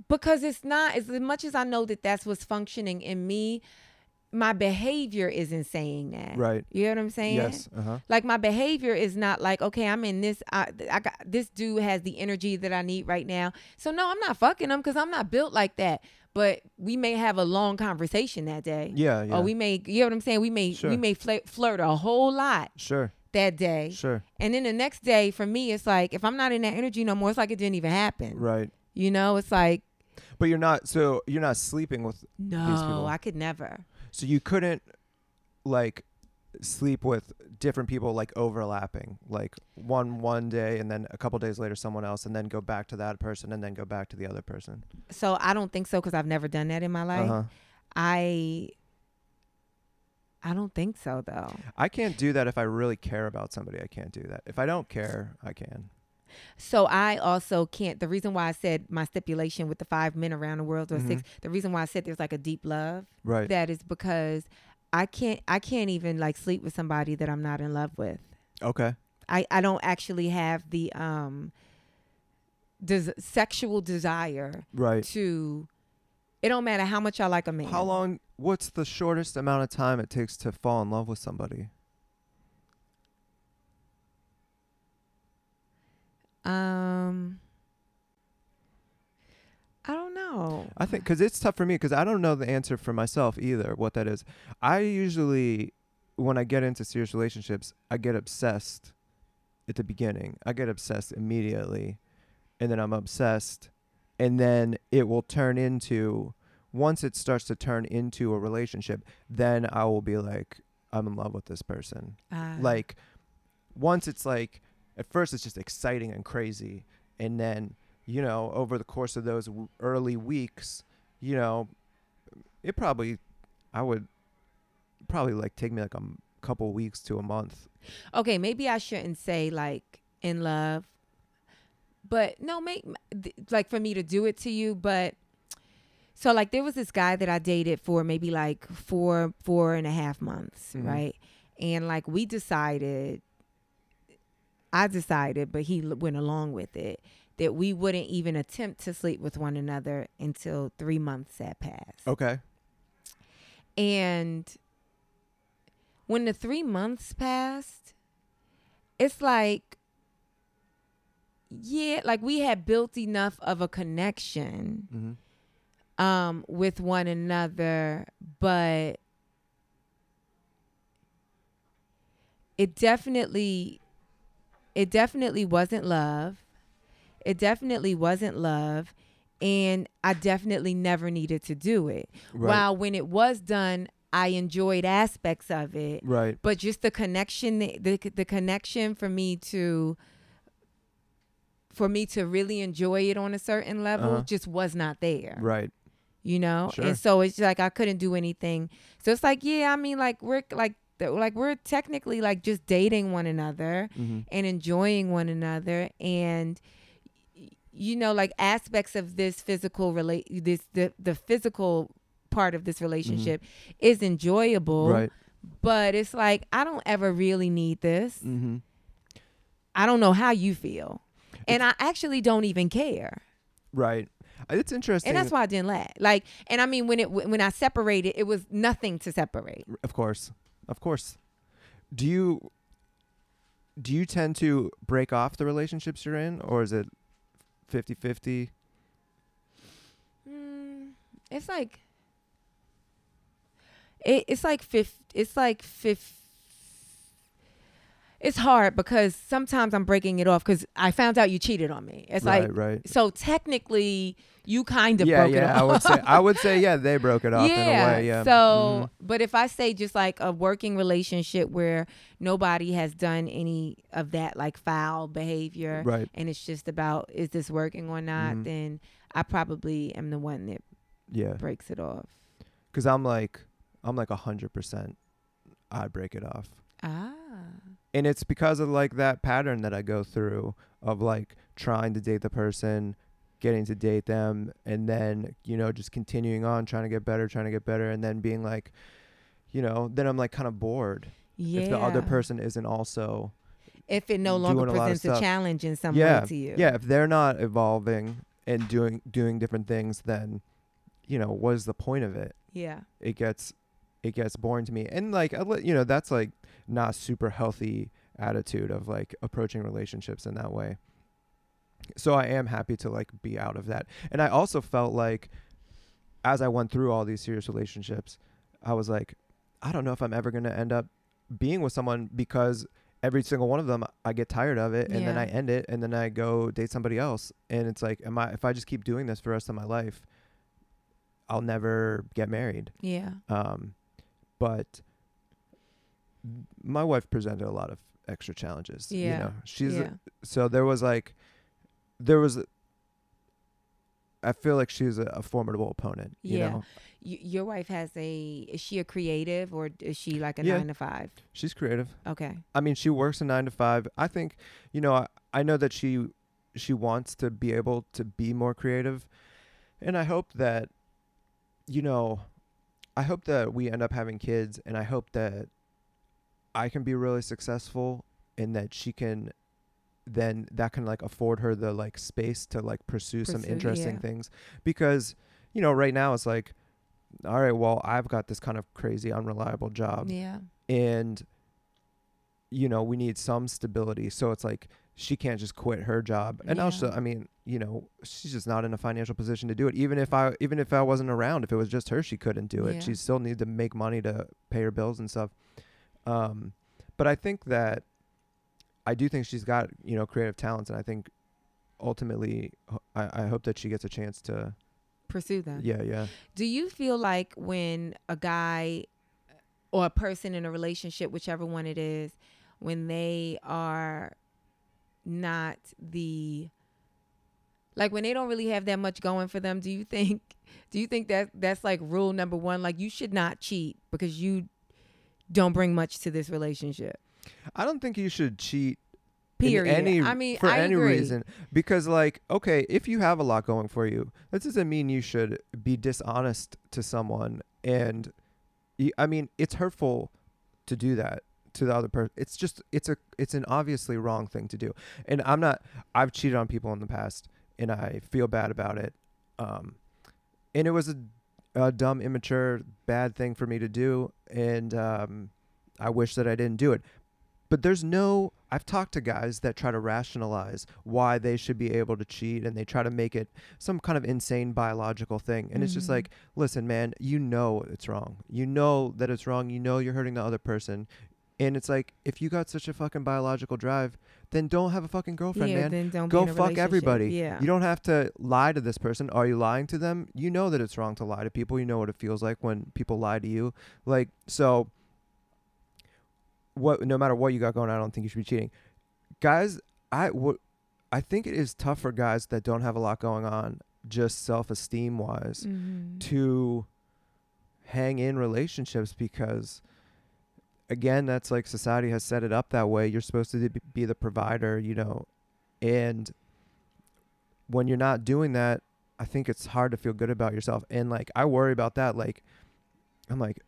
because it's not as much as I know that that's what's functioning in me. My behavior isn't saying that. Right. You know what I'm saying? Yes. Uh huh. Like my behavior is not like okay, I'm in this. I, I got this dude has the energy that I need right now. So no, I'm not fucking him because I'm not built like that. But we may have a long conversation that day. Yeah. Yeah. Or we may, you know what I'm saying? We may Sure. we may flirt, flirt a whole lot sure. that day, Sure. and then the next day for me, it's like if I'm not in that energy no more, it's like it didn't even happen. Right. You know, it's like But you're not. So you're not sleeping with. no, people. I could never. So you couldn't, like, sleep with different people like overlapping, like one one day and then a couple days later someone else, and then go back to that person and then go back to the other person. So I don't think so because I've never done that in my life. Uh huh. I I don't think so though. I can't do that if I really care about somebody. I can't do that. If I don't care, I can. So I also can't. The reason why I said my stipulation with the five men around the world or six. The reason why I said there's like a deep love. Right. That is because I can't. I can't even like sleep with somebody that I'm not in love with. okay. I I don't actually have the um. Des- sexual desire Right. to. It don't matter how much I like a man. How long? What's the shortest amount of time it takes to fall in love with somebody? Um. I don't know. I think because it's tough for me because I don't know the answer for myself either. What that is, I usually when I get into serious relationships, I get obsessed at the beginning. I get obsessed immediately, and then I'm obsessed, and then it will turn into once it starts to turn into a relationship, then I will be like, I'm in love with this person. Uh, like once it's like at first it's just exciting and crazy and then you know over the course of those w- early weeks you know it probably i would probably like take me like a m- couple weeks to a month okay, maybe I shouldn't say like in love, but no, make th- like for me to do it to you. But so like there was this guy that I dated for maybe like four four and a half months, Mhm. right? And like we decided, I decided, but he l- went along with it. That we wouldn't even attempt to sleep with one another until three months had passed. okay And when the three months passed, it's like, yeah, like we had built enough of a connection mm-hmm. um, with one another, but it definitely, it definitely wasn't love. It definitely wasn't love. And I definitely never needed to do it. right While when it was done, I enjoyed aspects of it, right but just the connection, the the connection for me to for me to really enjoy it on a certain level Uh-huh. just was not there. right You know, Sure. and so it's like I couldn't do anything. So it's like, yeah, I mean, like we're like like we're technically like just dating one another mm-hmm. and enjoying one another and you know like aspects of this physical relate this the the physical part of this relationship is enjoyable Mm-hmm. right but it's like i don't ever really need this mm-hmm. i don't know how you feel and i actually don't even care right it's interesting and that's why i didn't laugh like and i mean when it when i separated it was nothing to separate Of course. Of course. Do you do you tend to break off the relationships you're in or is it 50-50? Mm, it's like it, it's like fifth. It's like fifth. It's hard because sometimes I'm breaking it off because I found out you cheated on me. It's right, like right. so technically you kind of Yeah, broke yeah, it I off. would say I would say yeah, they broke it off in a way, yeah. So, Mhm. but if I say just like a working relationship where nobody has done any of that like foul behavior, right. and it's just about is this working or not, Mhm. then I probably am the one that Yeah. breaks it off. Cuz I'm like I'm like a 100% I break it off. Ah. And it's because of like that pattern that I go through of like trying to date the person, getting to date them, and then you know just continuing on, trying to get better, trying to get better, and then being like, you know, then I'm like kind of bored Yeah. if the other person isn't also if it no longer doing a presents a, challenge in some yeah way to you. yeah if they're not evolving and doing doing different things, then you know what is the point of it? Yeah. It gets it gets boring to me, and like you know that's like not super healthy attitude of like approaching relationships in that way. So I am happy to like be out of that. And I also felt like as I went through all these serious relationships, I was like I don't know if I'm ever going to end up being with someone because every single one of them I get tired of it and then I end it and then I go date somebody else and it's like am I if I just keep doing this for the rest of my life I'll never get married. Yeah. Um, but my wife presented a lot of extra challenges. Yeah. You know, she's yeah. so there was like, there was. I feel like she's a, a formidable opponent. You Yeah. know, Y- your wife has a is she a creative or is she like a Yeah. 9 to 5? she's creative. Okay. I mean, she works a nine to five. I think, you know, I, I know that she she wants to be able to be more creative. And I hope that you know, I hope that we end up having kids and I hope that I can be really successful and that she can then that can like afford her the like space to like pursue, some interesting yeah. things because you know right now it's like all right well I've got this kind of crazy unreliable job yeah. and you know we need some stability so it's like she can't just quit her job and Yeah. also i mean you know she's just not in a financial position to do it even if i even if i wasn't around if it was just her she couldn't do it Yeah. she still needs to make money to pay her bills and stuff um but i think that i do think she's got you know creative talents and i think ultimately I hope that she gets a chance to Pursue them. yeah yeah Do you feel like when a guy or a person in a relationship, whichever one it is, when they are not the like when they don't really have that much going for them, do you think do you think that that's like rule number 1 like you should not cheat because you don't bring much to this relationship? i don't think you should cheat Period. Any, I mean, for I any agree. reason, because like, okay, if you have a lot going for you, that doesn't mean you should be dishonest to someone. And I mean, it's hurtful to do that to the other person. It's just, it's a, it's an obviously wrong thing to do. And I'm not. I've cheated on people in the past, and I feel bad about it. Um, and it was a, a dumb, immature, bad thing for me to do, and um, I wish that I didn't do it. But there's no I've talked to guys that try to rationalize why they should be able to cheat and they try to make it some kind of insane biological thing and it's just Mhm. like listen man you know it's wrong. You know that it's wrong. You know you're hurting the other person and it's like if you got such a fucking biological drive then don't have a fucking girlfriend yeah, man. then don't go fuck everybody. Yeah. you don't have to lie to this person. Are you lying to them? You know that it's wrong to lie to people. You know what it feels like when people lie to you. Like so what no matter what you got going on, I don't think you should be cheating. Guys, I would I think it is tough for guys that don't have a lot going on, just self esteem wise, Mhm. to hang in relationships because again, that's like society has set it up that way. You're supposed to be- the provider, you know, and when you're not doing that, I think it's hard to feel good about yourself. And like I worry about that. Like I'm like,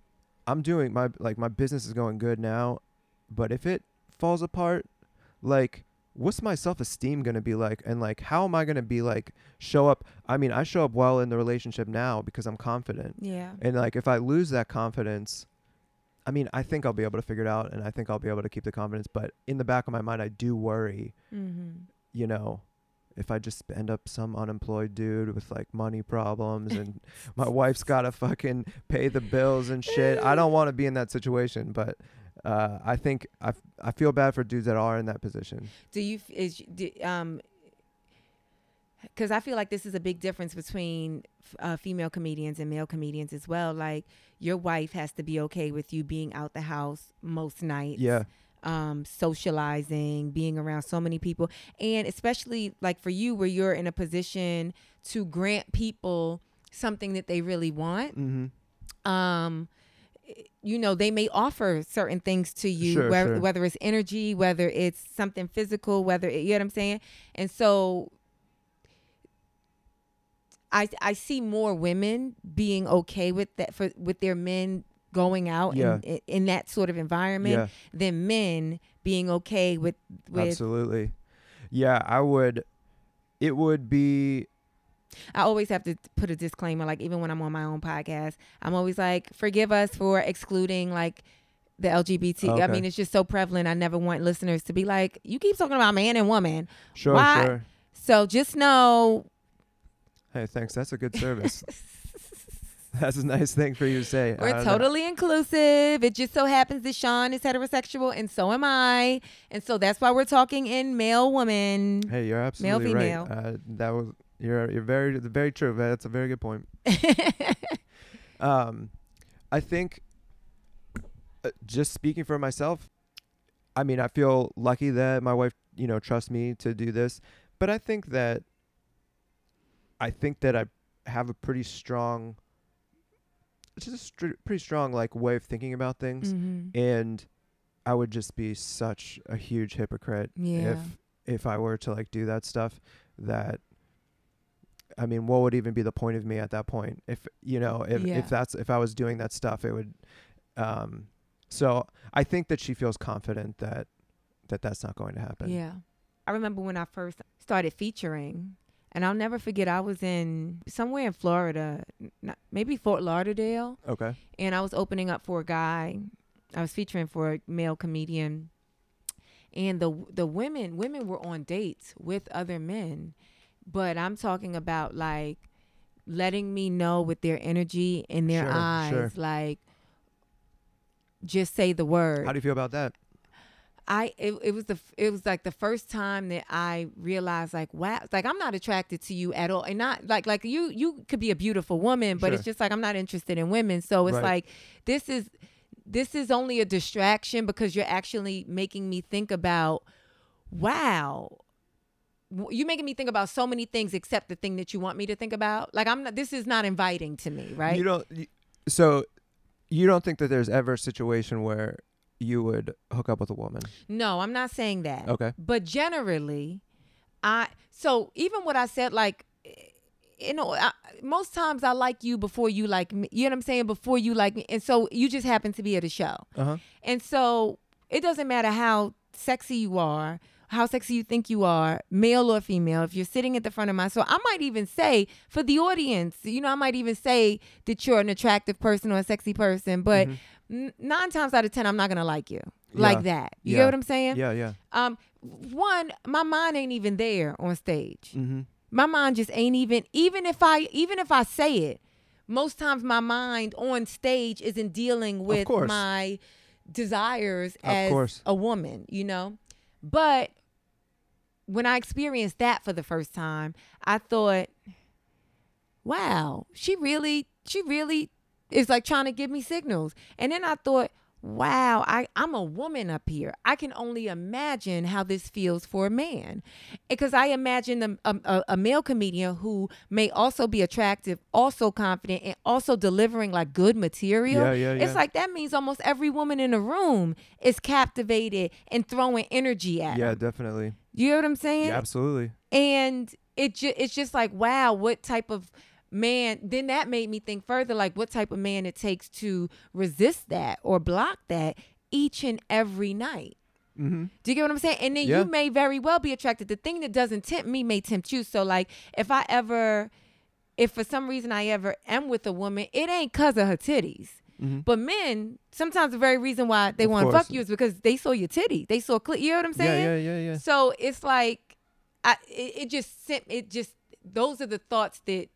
I'm doing my like my business is going good now, but if it falls apart, like what's my self esteem gonna be like? And like how am I gonna be like show up? I mean, I show up well in the relationship now because I'm confident. Yeah. And like if I lose that confidence, I mean, I think I'll be able to figure it out and I think I'll be able to keep the confidence, but in the back of my mind I do worry, Mhm. you know, if I just end up some unemployed dude with like money problems and my wife's got to fucking pay the bills and shit. I don't want to be in that situation, but uh, I think I, f- I feel bad for dudes that are in that position. Do you f- is do, um because I feel like this is a big difference between uh, female comedians and male comedians as well. Like your wife has to be okay with you being out the house most nights. Yeah. Um, socializing, being around so many people, and especially like for you, where you're in a position to grant people something that they really want. Mm-hmm. Um, you know, they may offer certain things to you, Sure, whether, sure. whether it's energy, whether it's something physical, whether it, you know what I'm saying. And so, I I see more women being okay with that for with their men going out Yeah. in, in that sort of environment Yeah, than men being okay with with. absolutely. Yeah, I would. It would be. I always have to put a disclaimer, like even when I'm on my own podcast, I'm always like, forgive us for excluding like the LGBT. I mean, it's just so prevalent. I never want listeners to be like, you keep talking about man and woman. Sure, Why- sure. So just know, Hey, thanks. That's a good service. That's a nice thing for you to say. We're don't know. totally inclusive. It just so happens that Sean is heterosexual and so am I. And so that's why we're talking in male woman. Hey, you're absolutely female. right. Uh, that was you're you're very very true. That's a very good point. Um, I think, uh, just speaking for myself, I mean, I feel lucky that my wife, you know, trusts me to do this. But I think that, I think that I have a pretty strong, just a str- pretty strong like way of thinking about things, Mhm. and I would just be such a huge hypocrite Yeah. if if I were to like do that stuff that I mean, what would even be the point of me at that point? If you know, if Yeah. if that's if I was doing that stuff, it would um so I think that she feels confident that that that's not going to happen. Yeah. I remember when I first started featuring, and I'll never forget, I was in somewhere in Florida, not, maybe Fort Lauderdale, Okay. and I was opening up for a guy. I was featuring for a male comedian, and the the women women were on dates with other men, but I'm talking about like letting me know with their energy in their Sure, eyes, sure. like just say the word. How do you feel about that? I it, it was the it was like the first time that I realized like wow like I'm not attracted to you at all. And not like like you you could be a beautiful woman but it's just like I'm not interested in women. So it's Right. like this is this is only a distraction because you're actually making me think about wow you're making me think about so many things except the thing that you want me to think about? Like I'm not this is not inviting to me right? You don't y- so you don't think that there's ever a situation where you would hook up with a woman. no I'm not saying that Okay. But generally, I so even what I said, like you know, I, most times I like you before you like me. You know what I'm saying? Before you like me, and so you just happen to be at a show, Uh-huh. and so it doesn't matter how sexy you are. How sexy you think you are, male or female, if you're sitting at the front of my so I might even say for the audience, you know, I might even say that you're an attractive person or a sexy person, but Mhm. Nine times out of ten, I'm not gonna like you like that. You Yeah. get what I'm saying? Yeah, yeah. Um, one, my mind ain't even there on stage. Mhm. My mind just ain't even. Even if I, even if I say it, most times my mind on stage isn't dealing with my desires Of as course. a woman. You know, but when I experienced that for the first time, I thought, wow, she really, she really is like trying to give me signals. And then I thought, wow, I, I'm a woman up here. I can only imagine how this feels for a man. Because I imagine a, a, a- a male comedian who may also be attractive, also confident, and also delivering like good material. Yeah, yeah, yeah. It's like that means almost every woman in the room is captivated and throwing energy at Yeah, him. definitely. You know what I'm saying? Yeah, absolutely. and it ju- it's just like wow what type of man then that made me think further like what type of man it takes to resist that or block that each and every night. Mhm. do you get what i'm saying? And then Yeah. you may very well be attracted. The thing that doesn't tempt me may tempt you. So like if i ever if for some reason i ever am with a woman it ain't cause of her titties. Mhm. but men sometimes the very reason why they want to fuck you is because they saw your titty. They saw clit you know what i'm saying? Yeah, yeah, yeah, yeah. so it's like I it, it just sent it just those are the thoughts that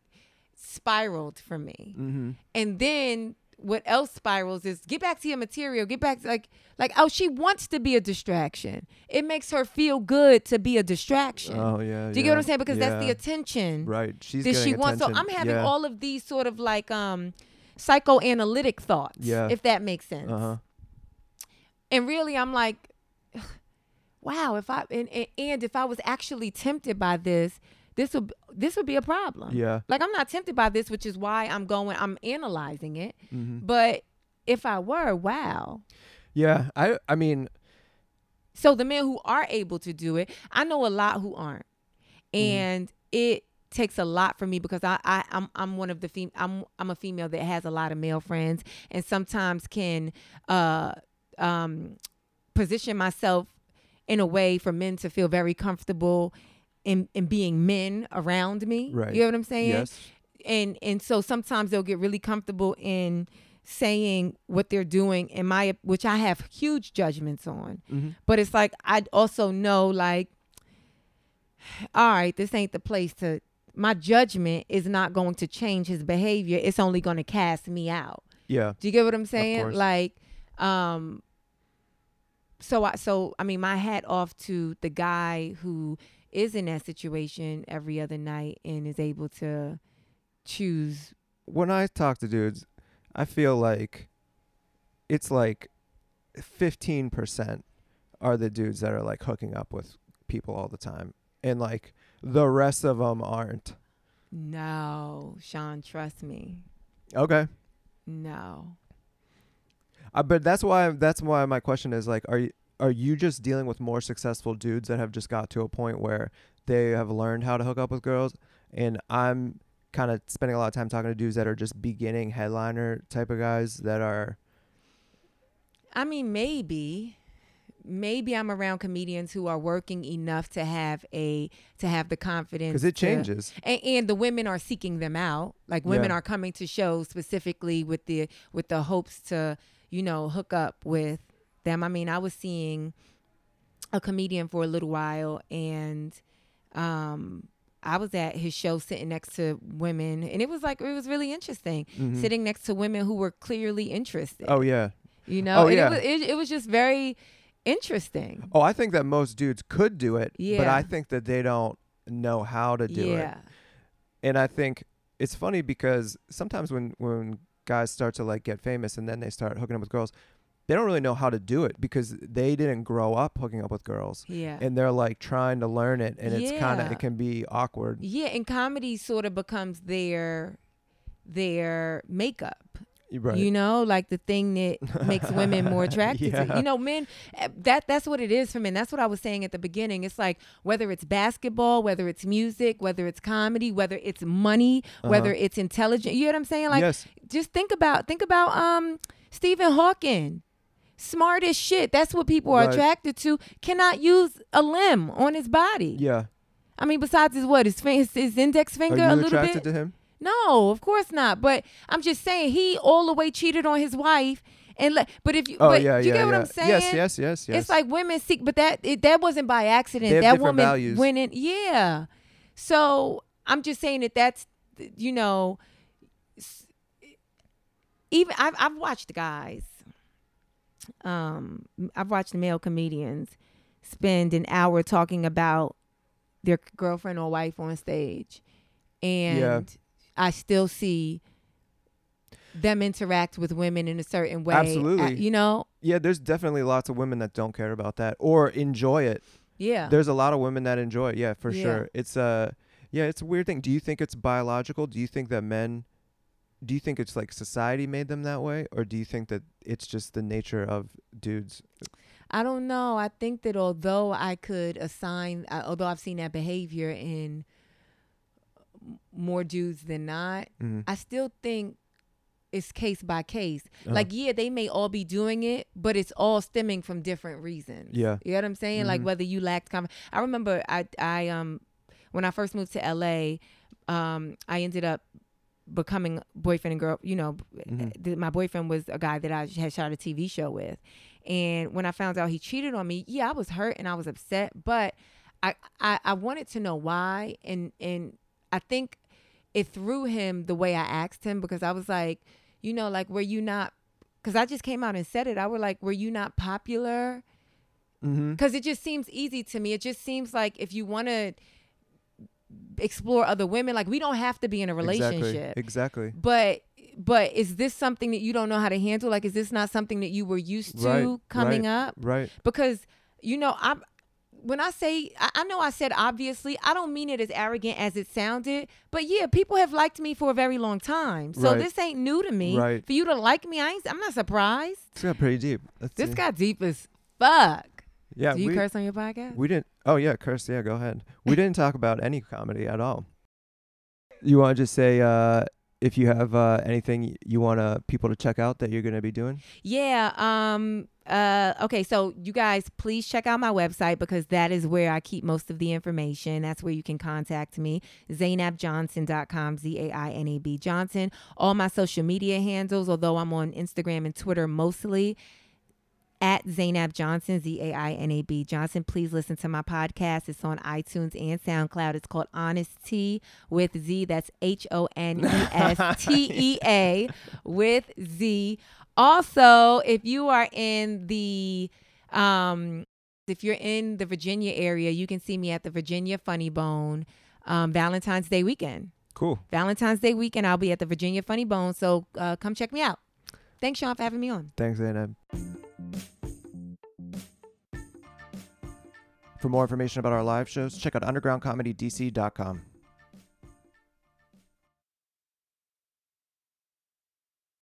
spiraled for me. Mhm. And then what else spirals is get back to your material, get back to like like oh she wants to be a distraction. It makes her feel good to be a distraction. Oh, yeah. Do you get what I'm saying? Because that's the attention Right. She's that she wants. So. I'm having yeah. all of these sort of like um psychoanalytic thoughts. Yeah. If that makes sense. Uh-huh. And really, I'm like, wow. If I and, and, and if I was actually tempted by this, this would this would be a problem. Yeah. Like I'm not tempted by this, which is why I'm going. I'm analyzing it. Mhm. But if I were, wow. Yeah, I I mean, So the men who are able to do it, I know a lot who aren't, and it takes a lot for me because I, I I'm I'm one of the fem- I'm I'm a female that has a lot of male friends and sometimes can uh um position myself in a way for men to feel very comfortable in in being men around me. Right. You know what I'm saying? yes. and and so sometimes they'll get really comfortable in saying what they're doing in my which I have huge judgments on. Mhm. But it's like I also know like all right, this ain't the place to my judgment is not going to change his behavior. It's only going to cast me out. Yeah. Do you get what I'm saying? Like, um, so I, so I mean, my hat off to the guy who is in that situation every other night and is able to choose. When I talk to dudes, I feel like it's like 15% are the dudes that are like hooking up with people all the time. And like the rest of them aren't. No, Sean, trust me. Okay. No. Uh, but that's why that's why my question is like are you are you just dealing with more successful dudes that have just got to a point where they have learned how to hook up with girls and I'm kind of spending a lot of time talking to dudes that are just beginning headliner type of guys that are I mean, maybe, maybe I'm around comedians who are working enough to have a to have the confidence because it to- changes. and, and the women are seeking them out. Like women Yeah. are coming to shows specifically with the with the hopes to you know hook up with them. I mean, I was seeing a comedian for a little while, and um, I was at his show sitting next to women, and it was like it was really interesting Mhm. sitting next to women who were clearly interested. Oh yeah. you know, oh, and yeah. it was it, it was just very interesting. Oh, I think that most dudes could do it, but I think that they don't know how to do it. yeah, And I think it's funny because sometimes when when guys start to like get famous and then they start hooking up with girls, they don't really know how to do it because they didn't grow up hooking up with girls. yeah. And they're like trying to learn it and it's kind of it can be awkward. Yeah, and comedy sort of becomes their their makeup. Right. You know, like the thing that makes women more attracted to. You know, men eh, that that's what it is for men. That's what I was saying at the beginning. It's like whether it's basketball, whether it's music, whether it's comedy, whether it's money, whether it's intelligent. You know what I'm saying? Like Uh-huh. yes. just think about think about um Stephen Hawking. Smart as shit. That's what people are Right. attracted to. Cannot use a limb on his body. Yeah. I mean, besides his what his his, his index finger a little attracted bit. to him? No, of course not. But I'm just saying he all the way cheated on his wife, and le- but if you, Oh but yeah, you yeah, get what yeah. I'm saying? Yes, yes, yes, yes. It's like women seek, but that it, that wasn't by accident. That woman values. went in, yeah. So I'm just saying that that's you know, even I've I've watched guys, um, I've watched male comedians spend an hour talking about their girlfriend or wife on stage, and Yeah. I still see them interact with women in a certain way. Absolutely. Uh, you know, yeah, there's definitely lots of women that don't care about that or enjoy it. yeah. There's a lot of women that enjoy it. Yeah, for Yeah. sure. It's uh yeah, it's a weird thing. Do you think it's biological? Do you think that men do you think it's like society made them that way or do you think that it's just the nature of dudes? I don't know. I think that although I could assign, uh, although I've seen that behavior in more dudes than not, Mhm. I still think it's case by case. Uh-huh. Like, yeah, they may all be doing it, but it's all stemming from different reasons. Yeah. You know what I'm saying? Like Mhm. whether you lacked confidence. I remember I I um when I first moved to LA, um I ended up becoming boyfriend and girl. You know, Mhm. th- my boyfriend was a guy that I had shot a TV show with, and when I found out he cheated on me, yeah, I was hurt and I was upset, but I I, I wanted to know why, and and I think it threw him the way I asked him because I was like, you know, like were you not? Because I just came out and said it. I was like, were you not popular? Because it just seems easy to me. It just seems like if you want to explore other women, like we don't have to be in a relationship. Exactly. Exactly. But but is this something that you don't know how to handle? Like, is this not something that you were used to Right, coming right. up? Right. Because you know, I'm when I say I, know I said obviously, I don't mean it as arrogant as it sounded. But yeah, people have liked me for a very long time, so Right. this ain't new to me. Right. For you to like me, I ain't, I'm not surprised. This got pretty deep. Let's This see. got deep as fuck. Yeah, Do you we, curse on your podcast? we didn't Oh yeah, curse. Yeah, go ahead. We didn't talk about any comedy at all. You want to just say uh if you have uh anything you want uh, people to check out that you're going to be doing? Yeah. Um. Uh. Okay. So you guys, please check out my website because that is where I keep most of the information. That's where you can contact me. ZainabJohnson.com. Z A I N A B Johnson. All my social media handles, although I'm on Instagram and Twitter mostly. At Zainab Johnson, Z A I N A B Johnson. Please listen to my podcast. It's on iTunes and SoundCloud. It's called Honest Tea with Z. That's H O N E S T E A with Z. Also, if you are in the um if you're in the Virginia area, you can see me at the Virginia Funny Bone um Valentine's Day weekend. Cool. Valentine's Day weekend, I'll be at the Virginia Funny Bone, so uh, come check me out. Thanks, Sean, for having me on. Thanks, Zainab. For more information about our live shows, check out undergroundcomedydc.com.